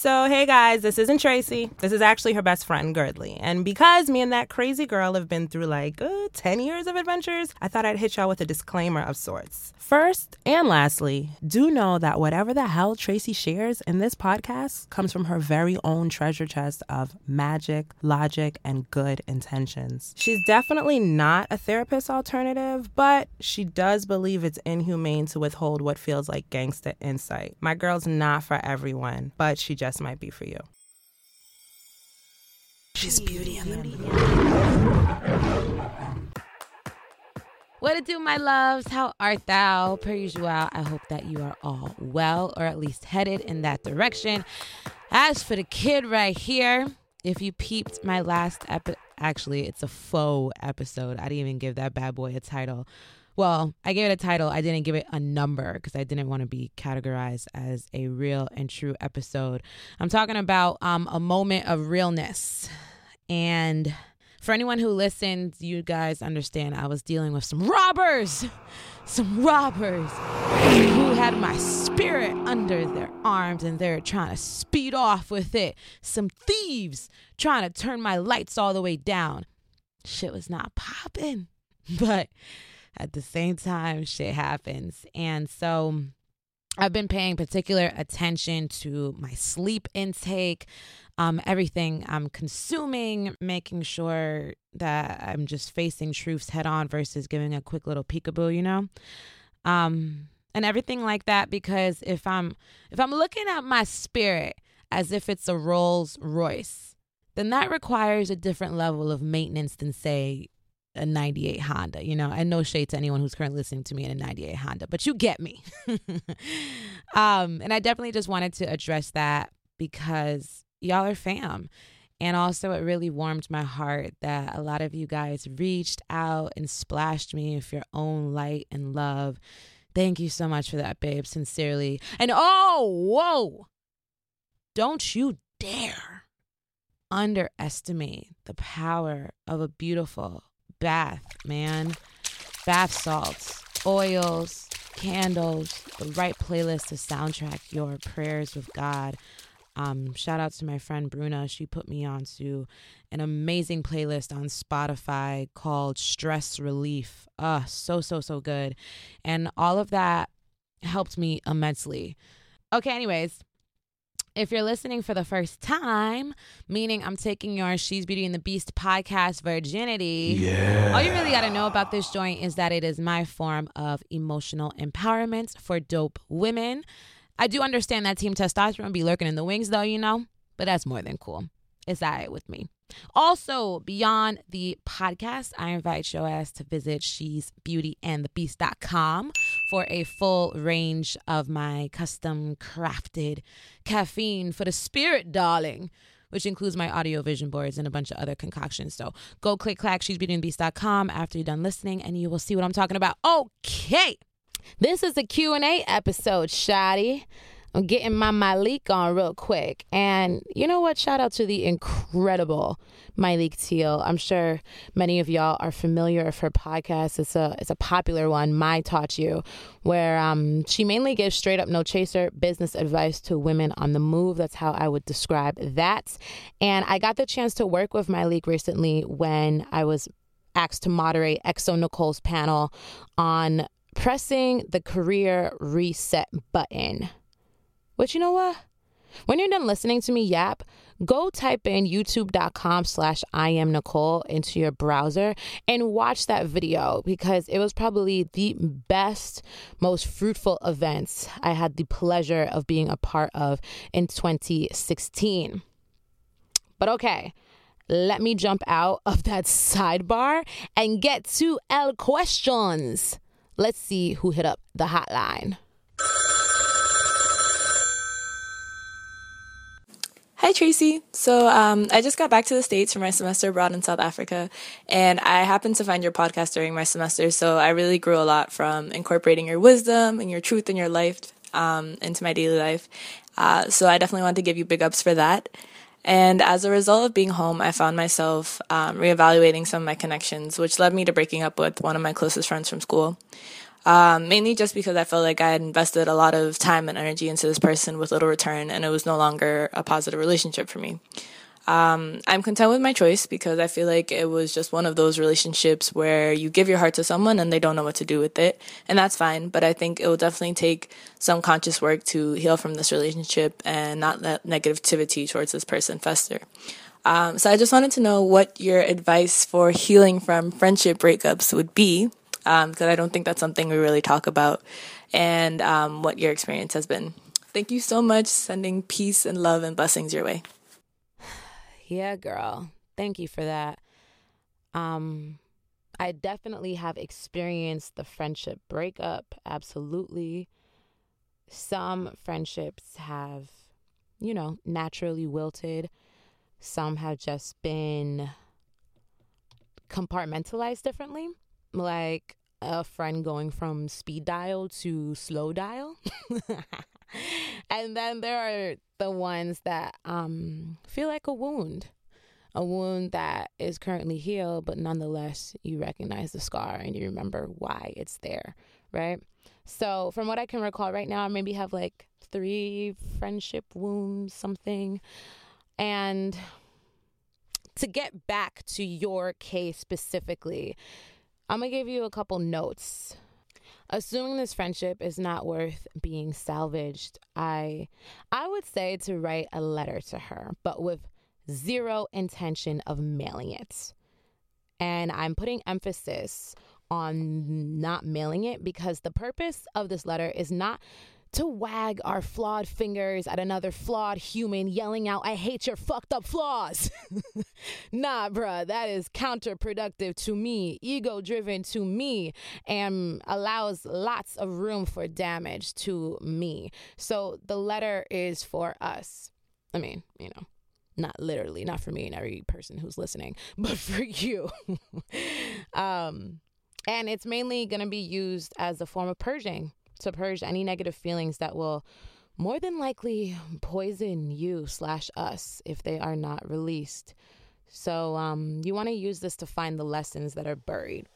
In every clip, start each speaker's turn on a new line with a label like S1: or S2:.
S1: So hey guys, this isn't Tracy. This is actually her best friend, Girdley. And because me and that crazy girl have been through like uh, 10 years of adventures, I thought I'd hit y'all with a disclaimer of sorts. First and lastly, do know that whatever the hell Tracy shares in this podcast comes from her very own treasure chest of magic, logic, and good intentions. She's definitely not a therapist alternative, but she does believe it's inhumane to withhold what feels like gangsta insight. My girl's not for everyone, but she just might be for you.
S2: She's beauty and the
S3: What it do, my loves? How art thou? Per usual, I hope that you are all well, or at least headed in that direction. As for the kid right here, if you peeped my last episode, actually, it's a faux episode. I didn't even give that bad boy a title. Well, I gave it a title. I didn't give it a number because I didn't want to be categorized as a real and true episode. I'm talking about um, a moment of realness. And for anyone who listens, you guys understand I was dealing with some robbers, some robbers who had my spirit under their arms and they're trying to speed off with it. Some thieves trying to turn my lights all the way down. Shit was not popping, but at the same time, shit happens. And so I've been paying particular attention to my sleep intake, um, everything I'm consuming, making sure that I'm just facing truths head on versus giving a quick little peekaboo, you know? Um, and everything like that because if I'm if I'm looking at my spirit as if it's a Rolls Royce, then that requires a different level of maintenance than say a 98 Honda, you know, and no shade to anyone who's currently listening to me in a 98 Honda, but you get me. um, and I definitely just wanted to address that because y'all are fam. And also, it really warmed my heart that a lot of you guys reached out and splashed me with your own light and love. Thank you so much for that, babe. Sincerely. And oh, whoa, don't you dare underestimate the power of a beautiful bath, man. Bath salts, oils, candles, the right playlist to soundtrack your prayers with God. Um, shout out to my friend Bruna. She put me onto an amazing playlist on Spotify called Stress Relief. Ah, so, so, so good. And all of that helped me immensely. Okay, anyways, if you're listening for the first time, meaning I'm taking your She's Beauty and the Beast podcast virginity,
S4: Yeah.
S3: all you really got to know about this joint is that it is my form of emotional empowerment for dope women. I do understand that Team Testosterone be lurking in the wings, though, you know, but that's more than cool. All right with me. Also, beyond the podcast, I invite your to visit she's beauty and the beast.com for a full range of my custom crafted caffeine for the spirit, darling, which includes my audio vision boards and a bunch of other concoctions. So go click clack she's beauty and beast.com after you're done listening and you will see what I'm talking about. Okay. This is a Q&A episode, Shotty. I'm getting my Myleik on real quick. And you know what? Shout out to the incredible Myleik Teele. I'm sure many of y'all are familiar with her podcast. It's a it's a popular one, My Taught You, where um she mainly gives straight up no chaser business advice to women on the move. That's how I would describe that. And I got the chance to work with Myleik recently when I was asked to moderate xoNecole's panel on pressing the career reset button. But you know what? When you're done listening to me yap, go type in youtube.com slash I am Nicole into your browser and watch that video because it was probably the best, most fruitful events I had the pleasure of being a part of in 2016. But okay, let me jump out of that sidebar and get to L questions. Let's see who hit up the hotline.
S5: Hi, Tracy. So, um, I just got back to the States from my semester abroad in South Africa, and I happened to find your podcast during my semester. So, I really grew a lot from incorporating your wisdom and your truth in your life um, into my daily life. Uh, so I definitely want to give you big ups for that. And as a result of being home, I found myself um, reevaluating some of my connections, which led me to breaking up with one of my closest friends from school. Um, mainly just because I felt like I had invested a lot of time and energy into this person with little return, and it was no longer a positive relationship for me. Um, I'm content with my choice because I feel like it was just one of those relationships where you give your heart to someone and they don't know what to do with it. And that's fine. But I think it will definitely take some conscious work to heal from this relationship and not let negativity towards this person fester. Um, so I just wanted to know what your advice for healing from friendship breakups would be, because um, I don't think that's something we really talk about, and um, what your experience has been. Thank you so much. Sending peace and love and blessings your way.
S3: Yeah, girl. Thank you for that. Um, I definitely have experienced the friendship breakup. Absolutely. Some friendships have, you know, naturally wilted. Some have just been compartmentalized differently. Like a friend going from speed dial to slow dial. and then there are the ones that um, feel like a wound, a wound that is currently healed, but nonetheless, you recognize the scar and you remember why it's there, right? So, from what I can recall right now, I maybe have like three friendship wounds, something. And to get back to your case specifically, I'm going to give you a couple notes assuming this friendship is not worth being salvaged, I I would say to write a letter to her, but with zero intention of mailing it. And I'm putting emphasis on not mailing it because the purpose of this letter is not to wag our flawed fingers at another flawed human yelling out, I hate your fucked up flaws. nah, bruh, that is counterproductive to me, ego driven to me, and allows lots of room for damage to me. So the letter is for us. I mean, you know, not literally, not for me and every person who's listening, but for you. um, and it's mainly going to be used as a form of purging to purge any negative feelings that will more than likely poison you slash us if they are not released. So um, you want to use this to find the lessons that are buried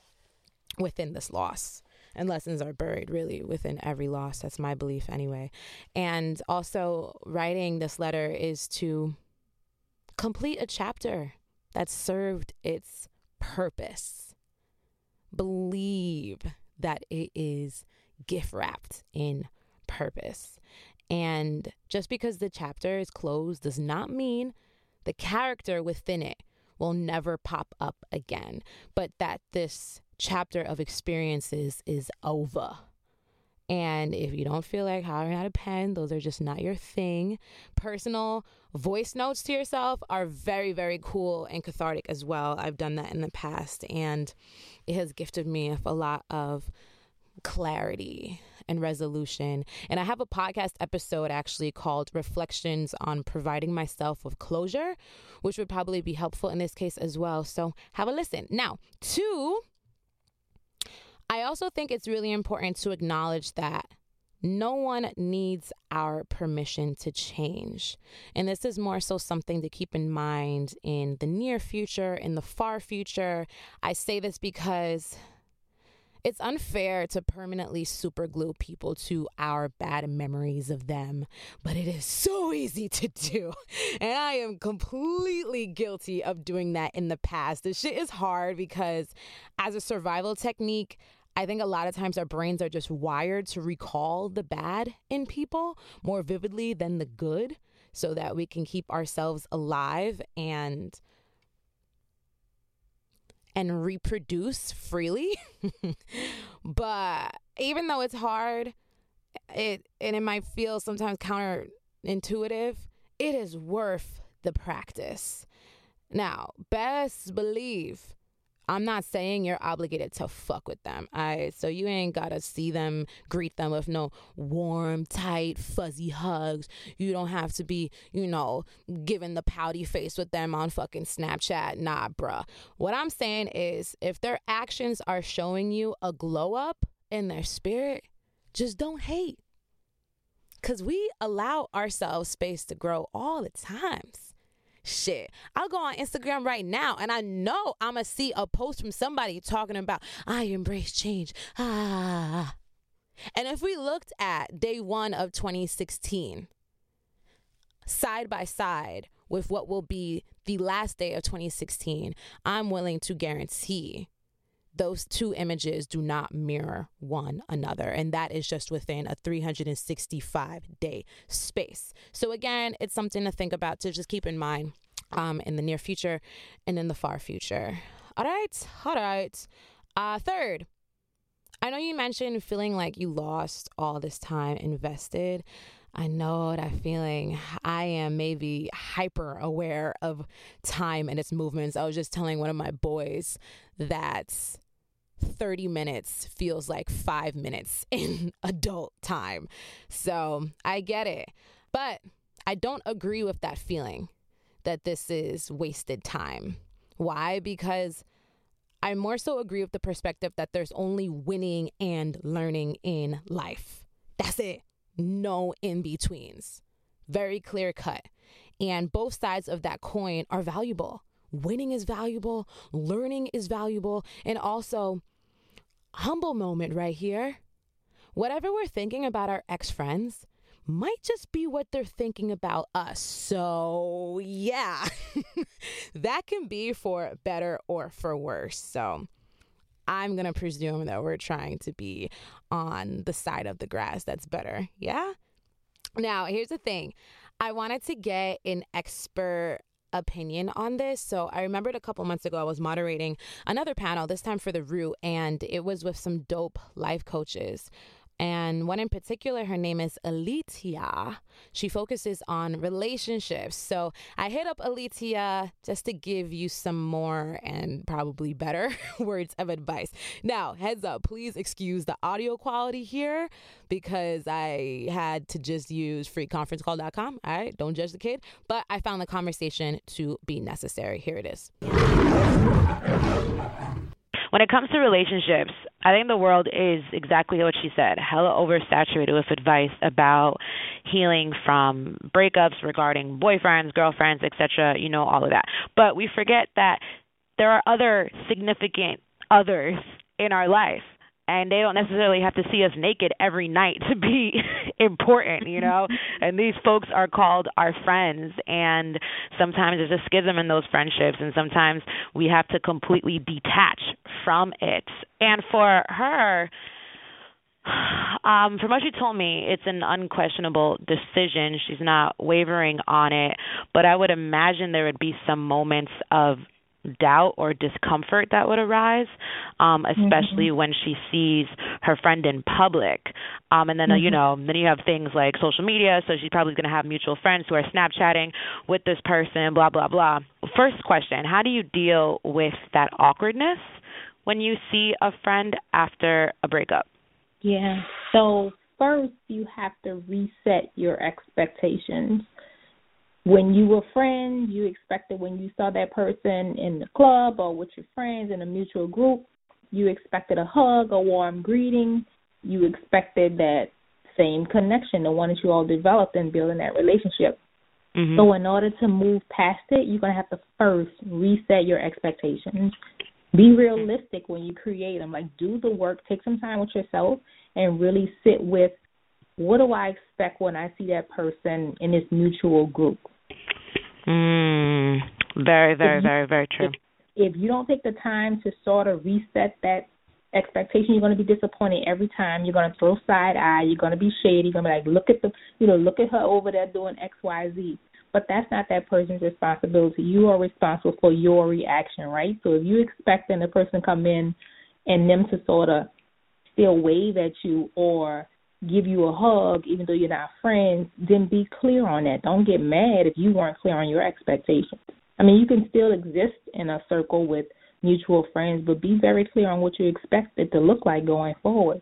S3: within this loss. And lessons are buried really within every loss. That's my belief anyway. And also, writing this letter is to complete a chapter that served its purpose. Believe that it is gift wrapped in purpose. And just because the chapter is closed does not mean the character within it will never pop up again, but that this chapter of experiences is over. And if you don't feel like hollering out a pen, those are just not your thing. Personal voice notes to yourself are very, very cool and cathartic as well. I've done that in the past, and it has gifted me a lot of clarity and resolution. And I have a podcast episode actually called Reflections on Providing Myself with Closure, which would probably be helpful in this case as well. So have a listen. Now, two, I also think it's really important to acknowledge that no one needs our permission to change. And this is more so something to keep in mind in the near future, in the far future. I say this because it's unfair to permanently superglue people to our bad memories of them, but it is so easy to do. And I am completely guilty of doing that in the past. This shit is hard because, as a survival technique, I think a lot of times our brains are just wired to recall the bad in people more vividly than the good so that we can keep ourselves alive and and reproduce freely. but even though it's hard, it and it might feel sometimes counterintuitive, it is worth the practice. Now, best believe I'm not saying you're obligated to fuck with them. I so you ain't gotta see them, greet them with no warm, tight, fuzzy hugs. You don't have to be, you know, giving the pouty face with them on fucking Snapchat. Nah, bruh. What I'm saying is if their actions are showing you a glow up in their spirit, just don't hate. because we allow ourselves space to grow all the times. Shit, I'll go on Instagram right now and I know I'm going to see a post from somebody talking about, I embrace change. Ah. And if we looked at day one of 2016, side by side with what will be the last day of 2016, I'm willing to guarantee those two images do not mirror one another. And that is just within a 365 day space. So, again, it's something to think about to just keep in mind um, in the near future and in the far future. All right. All right. Uh, third, I know you mentioned feeling like you lost all this time invested. I know that feeling. I am maybe hyper aware of time and its movements. I was just telling one of my boys that 30 minutes feels like five minutes in adult time. So I get it. But I don't agree with that feeling that this is wasted time. Why? Because I more so agree with the perspective that there's only winning and learning in life. That's it no in betweens. Very clear cut. And both sides of that coin are valuable. Winning is valuable, learning is valuable, and also, humble moment right here. Whatever we're thinking about our ex friends might just be what they're thinking about us. So, yeah, that can be for better or for worse. So, I'm going to presume that we're trying to be on the side of the grass that's better. Yeah? Now, here's the thing I wanted to get an expert opinion on this. So I remembered a couple months ago I was moderating another panel, this time for the Root, and it was with some dope life coaches and one in particular, her name is Elitia. She focuses on relationships. So I hit up Elitia just to give you some more and probably better words of advice. Now, heads up, please excuse the audio quality here because I had to just use freeconferencecall.com. All right, don't judge the kid. But I found the conversation to be necessary. Here it is
S4: when it comes to relationships, I think the world is exactly what she said, hella oversaturated with advice about healing from breakups regarding boyfriends, girlfriends, etc., you know, all of that. But we forget that there are other significant others in our life and they don't necessarily have to see us naked every night to be important, you know. and these folks are called our friends, and sometimes there's a schism in those friendships, and sometimes we have to completely detach from it. And for her, um, from what she told me, it's an unquestionable decision. She's not wavering on it, but I would imagine there would be some moments of doubt or discomfort that would arise, um, especially mm-hmm. when she sees her friend in public. Um, and then mm-hmm. uh, you mm-hmm. know, then you have things like social media, so she's probably going to have mutual friends who are Snapchatting with this person, blah blah blah. First question: How do you deal with that awkwardness when you see a friend after a breakup?
S6: Yeah. So first, you have to reset your expectations when you were friends, you expected when you saw that person in the club or with your friends in a mutual group, you expected a hug, a warm greeting. You expected that same connection, the one that you all developed in building that relationship. Mm-hmm. So, in order to move past it, you're going to have to first reset your expectations. Be realistic when you create them. Like, do the work, take some time with yourself, and really sit with what do I expect when I see that person in this mutual group?
S4: Mm, very, very, very, very true.
S6: If, if you don't take the time to sort of reset that expectation, you're going to be disappointed every time. You're going to throw side eye. You're going to be shady. You're going to be like, look at the, you know, look at her over there doing X, Y, Z. But that's not that person's responsibility. You are responsible for your reaction, right? So if you expect then the person to come in and them to sort of still wave at you or give you a hug even though you're not friends, then be clear on that. Don't get mad if you weren't clear on your expectations. I mean, you can still exist in a circle with mutual friends, but be very clear on what you expect it to look like going forward.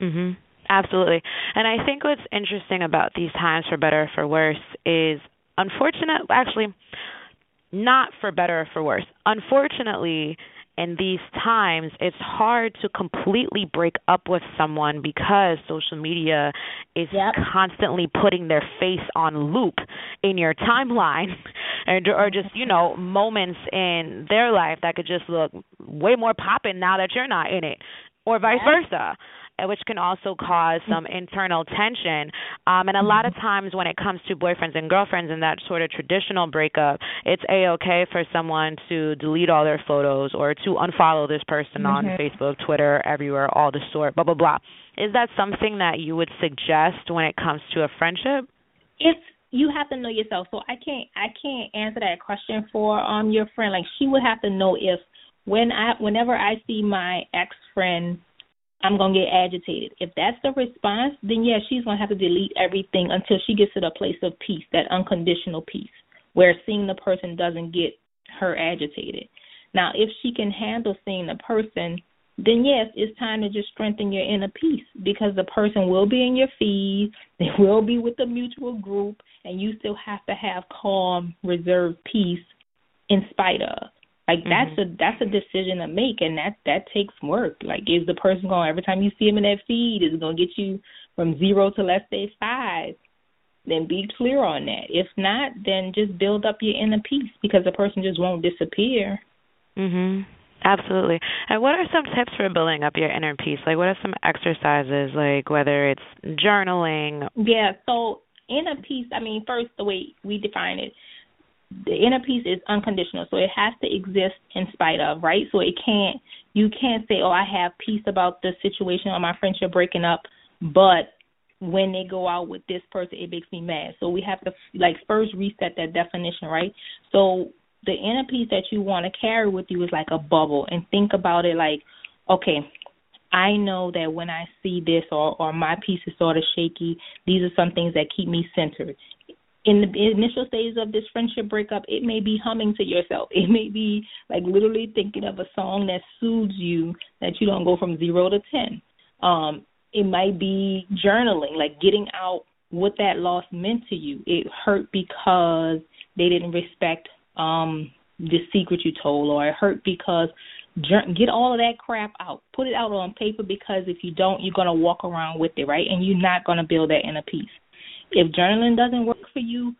S4: Mhm. Absolutely. And I think what's interesting about these times for better or for worse is unfortunate actually not for better or for worse. Unfortunately, in these times, it's hard to completely break up with someone because social media is
S6: Yep.
S4: constantly putting their face on loop in your timeline and or just, you know, moments in their life that could just look way more popping now that you're not in it or vice versa uh, which can also cause some internal tension. Um, and a lot of times when it comes to boyfriends and girlfriends and that sort of traditional breakup, it's a okay for someone to delete all their photos or to unfollow this person on Facebook, Twitter, everywhere, all the sort, blah blah blah. Is that something that you would suggest when it comes to a friendship?
S6: if you have to know yourself. So I can't I can't answer that question for um your friend. Like she would have to know if when I whenever I see my ex friend I'm gonna get agitated. If that's the response, then yeah, she's gonna have to delete everything until she gets to the place of peace, that unconditional peace, where seeing the person doesn't get her agitated. Now, if she can handle seeing the person, then yes, it's time to just strengthen your inner peace because the person will be in your feed, they will be with the mutual group, and you still have to have calm, reserved peace in spite of. Like that's a that's a decision to make, and that that takes work. Like, is the person going every time you see him in that feed is it going to get you from zero to let's say five? Then be clear on that. If not, then just build up your inner peace because the person just won't disappear.
S4: Mhm. Absolutely. And what are some tips for building up your inner peace? Like what are some exercises like whether it's journaling?
S6: Yeah, so inner peace, I mean, first, the way we define it, the inner peace is unconditional. So it has to exist in spite of, right? So it can't, you can't say, oh, I have peace about the situation or my friendship breaking up, but when they go out with this person, it makes me mad. So we have to, like, first reset that definition, right? So the inner peace that you want to carry with you is like a bubble and think about it like, okay, I know that when I see this or or my piece is sort of shaky, these are some things that keep me centered. In the initial stages of this friendship breakup, it may be humming to yourself. It may be like literally thinking of a song that soothes you that you don't go from zero to ten. Um, it might be journaling, like getting out what that loss meant to you. It hurt because they didn't respect um the secret you told, or it hurt because get all of that crap out. Put it out on paper because if you don't, you're gonna walk around with it, right? And you're not gonna build that inner peace. If journaling doesn't work for you,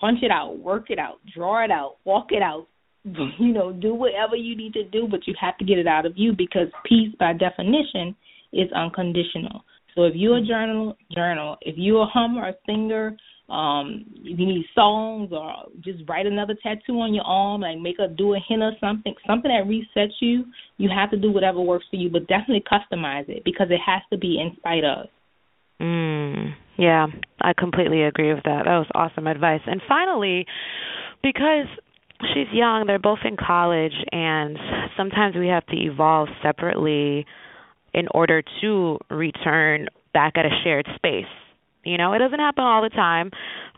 S6: punch it out, work it out, draw it out, walk it out. You know, do whatever you need to do, but you have to get it out of you because peace, by definition, is unconditional. So if you're a journal, journal. If you're a hummer, a singer, um, if you need songs or just write another tattoo on your arm, like make a do a henna something, something that resets you. You have to do whatever works for you, but definitely customize it because it has to be in spite of.
S4: Mm, yeah, I completely agree with that. That was awesome advice. And finally, because she's young, they're both in college, and sometimes we have to evolve separately in order to return back at a shared space. You know, it doesn't happen all the time,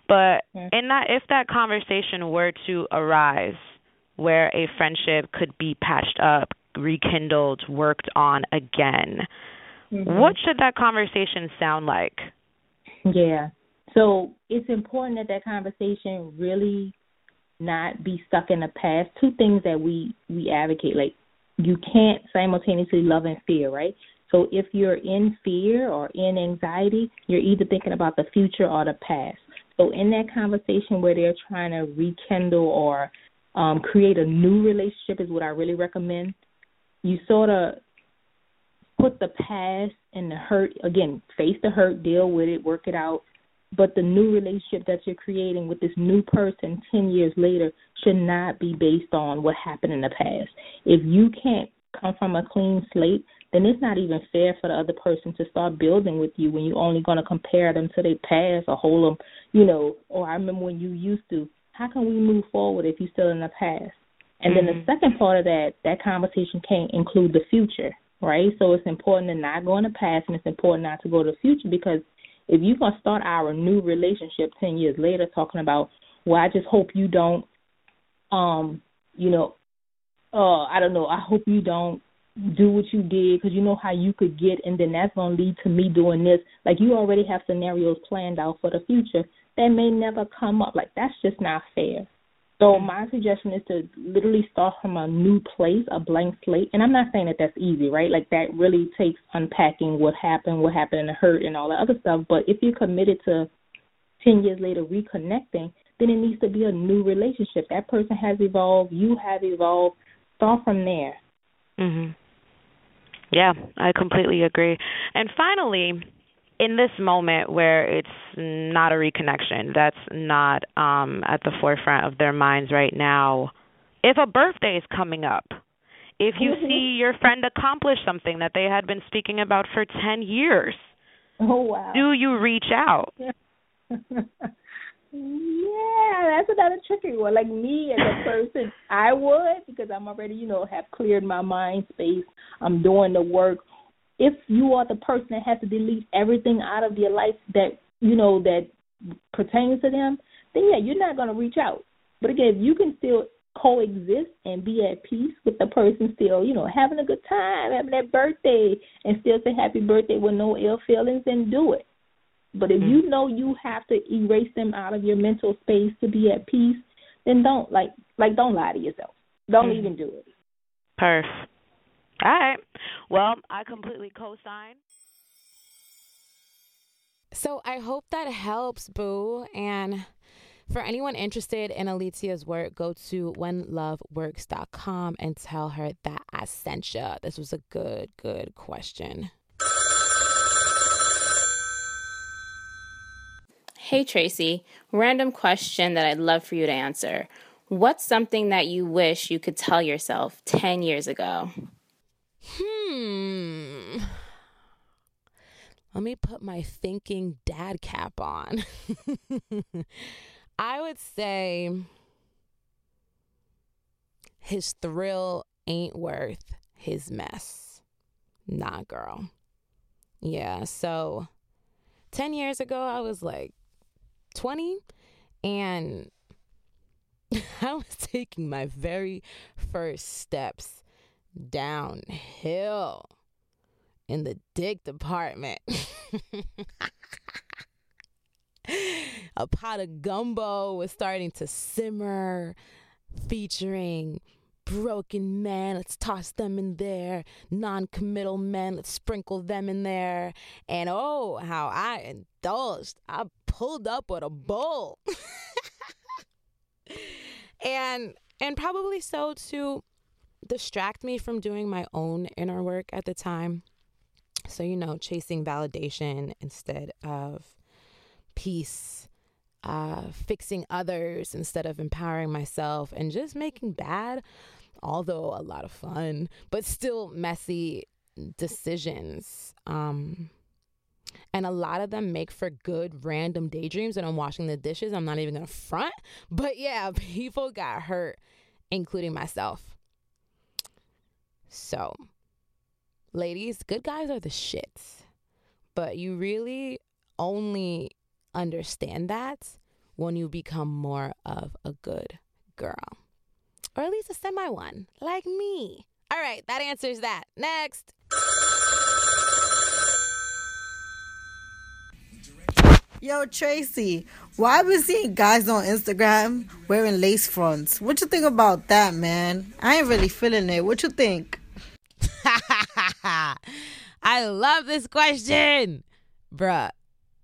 S4: but in that if that conversation were to arise where a friendship could be patched up, rekindled, worked on again,
S6: Mm-hmm.
S4: what should that conversation sound like?
S6: Yeah. So it's important that that conversation really not be stuck in the past. Two things that we we advocate like you can't simultaneously love and fear, right? So if you're in fear or in anxiety, you're either thinking about the future or the past. So in that conversation where they're trying to rekindle or um, create a new relationship is what I really recommend. You sort of put the past and the hurt again, face the hurt, deal with it, work it out. But the new relationship that you're creating with this new person 10 years later should not be based on what happened in the past. If you can't come from a clean slate, then it's not even fair for the other person to start building with you when you're only going to compare them to their past or hold them, you know, or I remember when you used to. How can we move forward if you're still in the past? And then the mm-hmm. second part of that, that conversation can't include the future right? So it's important to not go in the past and it's important not to go to the future because if you're going to start our new relationship 10 years later talking about, well, I just hope you don't, um, you know, uh, I don't know, I hope you don't do what you did because you know how you could get and then that's going to lead to me doing this. Like you already have scenarios planned out for the future that may never come up. Like that's just not fair. So my suggestion is to literally start from a new place, a blank slate. And I'm not saying that that's easy, right? Like that really takes unpacking what happened, what happened in the hurt, and all that other stuff. But if you're committed to ten years later reconnecting, then it needs to be a new relationship. That person has evolved, you have evolved. Start from there.
S4: Mhm. Yeah, I completely agree. And finally, in this moment where it's not a reconnection, that's not um, at the forefront of their minds right now, if a birthday is coming up, if you see your friend accomplish something that they had been speaking about for 10 years,
S6: oh wow.
S4: Do you reach out?
S6: yeah, that's another tricky one. Like me as a person, I would because I'm already, you know, have cleared my mind space. I'm doing the work if you are the person that has to delete everything out of your life that you know that pertains to them, then yeah, you're not going to reach out. But again, if you can still coexist and be at peace with the person still, you know, having a good time, having that birthday, and still say happy birthday with no ill feelings, then do it. But if you know you have to erase them out of your mental space to be at peace, then don't like like don't lie to yourself. Don't mm-hmm. even do it.
S4: Perf. All right. Well, I completely co sign.
S3: So I hope that helps, Boo. And for anyone interested in Elitia's work, go to whenloveworks.com and tell her that I sent you. This was a good, good question.
S7: Hey, Tracy. Random question that I'd love for you to answer. What's something that you wish you could tell yourself 10 years ago?
S3: Hmm. Let me put my thinking dad cap on. I would say his thrill ain't worth his mess. Nah, girl. Yeah, so 10 years ago, I was like 20 and I was taking my very first steps downhill in the dick department. a pot of gumbo was starting to simmer, featuring broken men, let's toss them in there, non committal men, let's sprinkle them in there. And oh, how I indulged. I pulled up with a bowl. and and probably so too distract me from doing my own inner work at the time. So, you know, chasing validation instead of peace, uh, fixing others instead of empowering myself, and just making bad, although a lot of fun, but still messy decisions. Um, and a lot of them make for good random daydreams and I'm washing the dishes. I'm not even gonna front. But yeah, people got hurt, including myself. So, ladies, good guys are the shits. But you really only understand that when you become more of a good girl. Or at least a semi one, like me. All right, that answers that. Next.
S8: Yo, Tracy, why are we seeing guys on Instagram wearing lace fronts? What you think about that, man? I ain't really feeling it. What you think?
S3: I love this question. Bruh,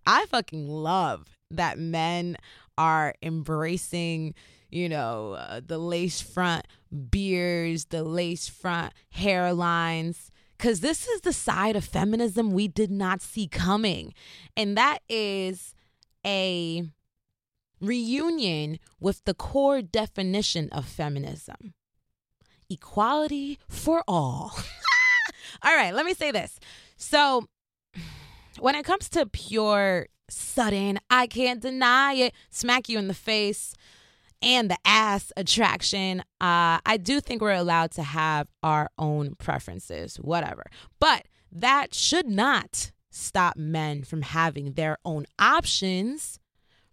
S3: I fucking love that men are embracing, you know, uh, the lace front beards, the lace front hairlines. Because this is the side of feminism we did not see coming. And that is a reunion with the core definition of feminism equality for all. all right, let me say this. So, when it comes to pure, sudden, I can't deny it, smack you in the face, and the ass attraction, uh, I do think we're allowed to have our own preferences, whatever. But that should not stop men from having their own options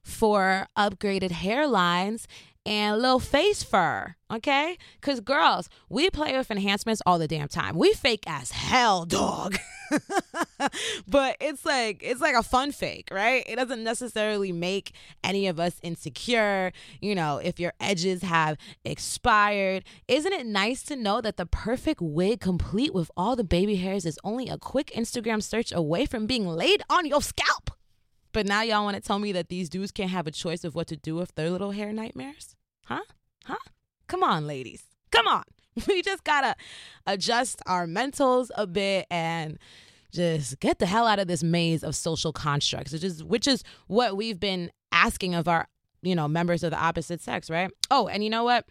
S3: for upgraded hairlines and little face fur, okay? Because girls, we play with enhancements all the damn time. We fake as hell, dog. but it's like it's like a fun fake, right? It doesn't necessarily make any of us insecure. You know, if your edges have expired, isn't it nice to know that the perfect wig complete with all the baby hairs is only a quick Instagram search away from being laid on your scalp? But now y'all want to tell me that these dudes can't have a choice of what to do with their little hair nightmares? Huh? Huh? Come on, ladies. Come on. We just gotta adjust our mentals a bit and just get the hell out of this maze of social constructs, which is which is what we've been asking of our, you know, members of the opposite sex, right? Oh, and you know what?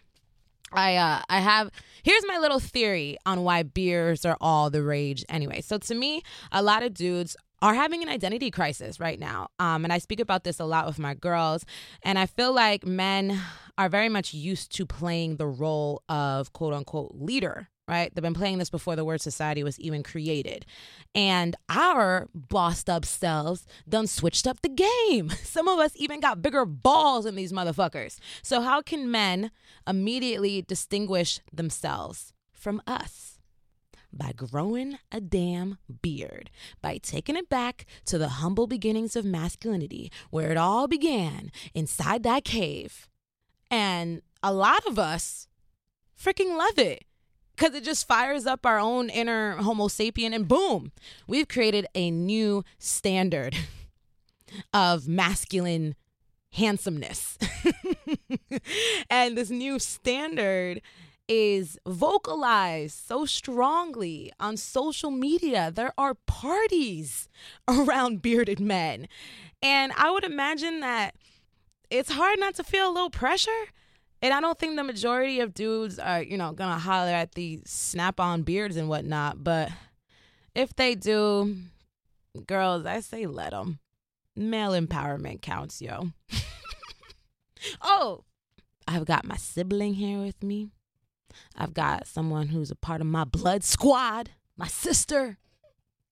S3: I uh I have here's my little theory on why beers are all the rage anyway. So to me, a lot of dudes are having an identity crisis right now. Um, and I speak about this a lot with my girls. And I feel like men are very much used to playing the role of quote unquote leader, right? They've been playing this before the word society was even created. And our bossed up selves done switched up the game. Some of us even got bigger balls than these motherfuckers. So, how can men immediately distinguish themselves from us? By growing a damn beard, by taking it back to the humble beginnings of masculinity, where it all began inside that cave. And a lot of us freaking love it because it just fires up our own inner Homo sapien, and boom, we've created a new standard of masculine handsomeness. and this new standard is vocalized so strongly on social media. There are parties around bearded men. And I would imagine that it's hard not to feel a little pressure. And I don't think the majority of dudes are, you know, gonna holler at the snap on beards and whatnot. But if they do, girls, I say let them. Male empowerment counts, yo. oh, I've got my sibling here with me. I've got someone who's a part of my blood squad, my sister,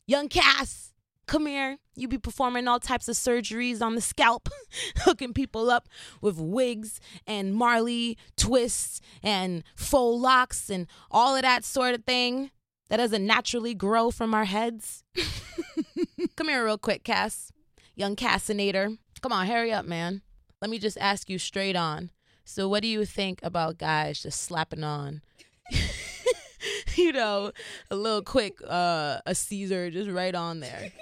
S3: young Cass. Come here. You be performing all types of surgeries on the scalp, hooking people up with wigs and Marley twists and faux locks and all of that sort of thing that doesn't naturally grow from our heads. Come here, real quick, Cass. Young Cassinator. Come on, hurry up, man. Let me just ask you straight on. So, what do you think about guys just slapping on? you know, a little quick uh a Caesar just right on there.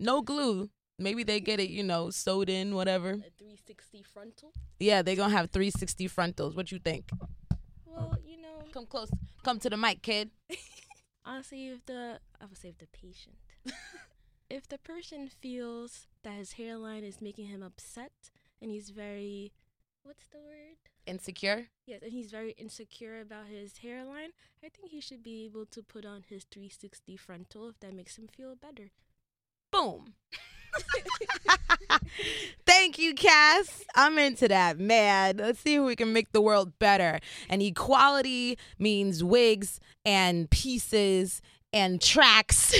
S3: No glue. Maybe they get it, you know, sewed in, whatever.
S9: A 360 frontal?
S3: Yeah, they're gonna have 360 frontals. What you think?
S9: Well, you know.
S3: Come close. Come to the mic, kid.
S9: Honestly, if the I would say if the patient, if the person feels that his hairline is making him upset and he's very what's the word?
S3: Insecure?
S9: Yes, and he's very insecure about his hairline. I think he should be able to put on his 360 frontal if that makes him feel better.
S3: Boom. Thank you, Cass. I'm into that, man. Let's see if we can make the world better. And equality means wigs and pieces and tracks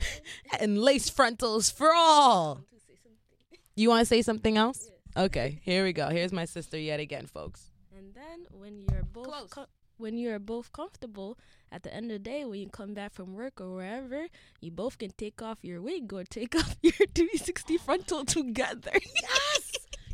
S3: and lace frontals for all. You want to say something else? Okay, here we go. Here's my sister yet again, folks.
S9: And then when you're both co- when you're both comfortable, at the end of the day, when you come back from work or wherever, you both can take off your wig or take off your 360 frontal together.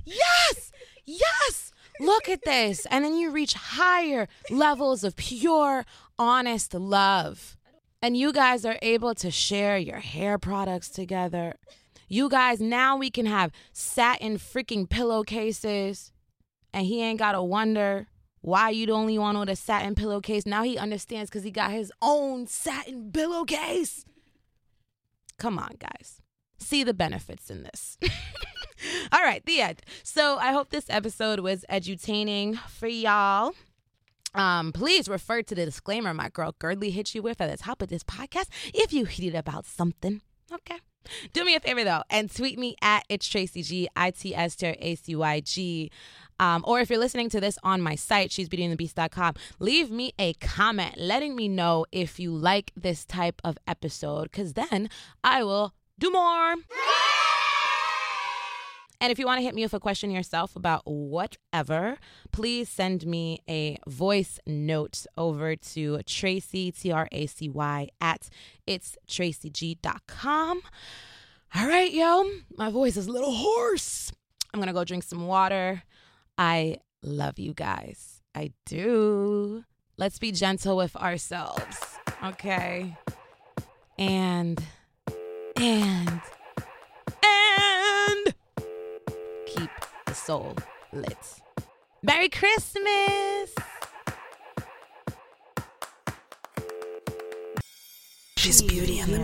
S3: Yes, yes, yes. Look at this, and then you reach higher levels of pure, honest love, and you guys are able to share your hair products together. You guys, now we can have satin freaking pillowcases, and he ain't gotta wonder why you'd only want with a satin pillowcase. Now he understands because he got his own satin pillowcase. Come on, guys. See the benefits in this. All right, the end. So I hope this episode was edutaining for y'all. Um, please refer to the disclaimer my girl Girdley hit you with at the top of this podcast if you heated about something. Okay. Do me a favor though and tweet me at it's Tracy G I T S T R A C Y G. Um, or if you're listening to this on my site, she'sbeautyandthebeast.com, leave me a comment letting me know if you like this type of episode, because then I will do more. And if you want to hit me with a question yourself about whatever, please send me a voice note over to Tracy, T R A C Y, at it's tracyg.com. All right, yo, my voice is a little hoarse. I'm going to go drink some water. I love you guys. I do. Let's be gentle with ourselves, okay? And, and, and soul lit. Merry Christmas!
S2: She's beauty and the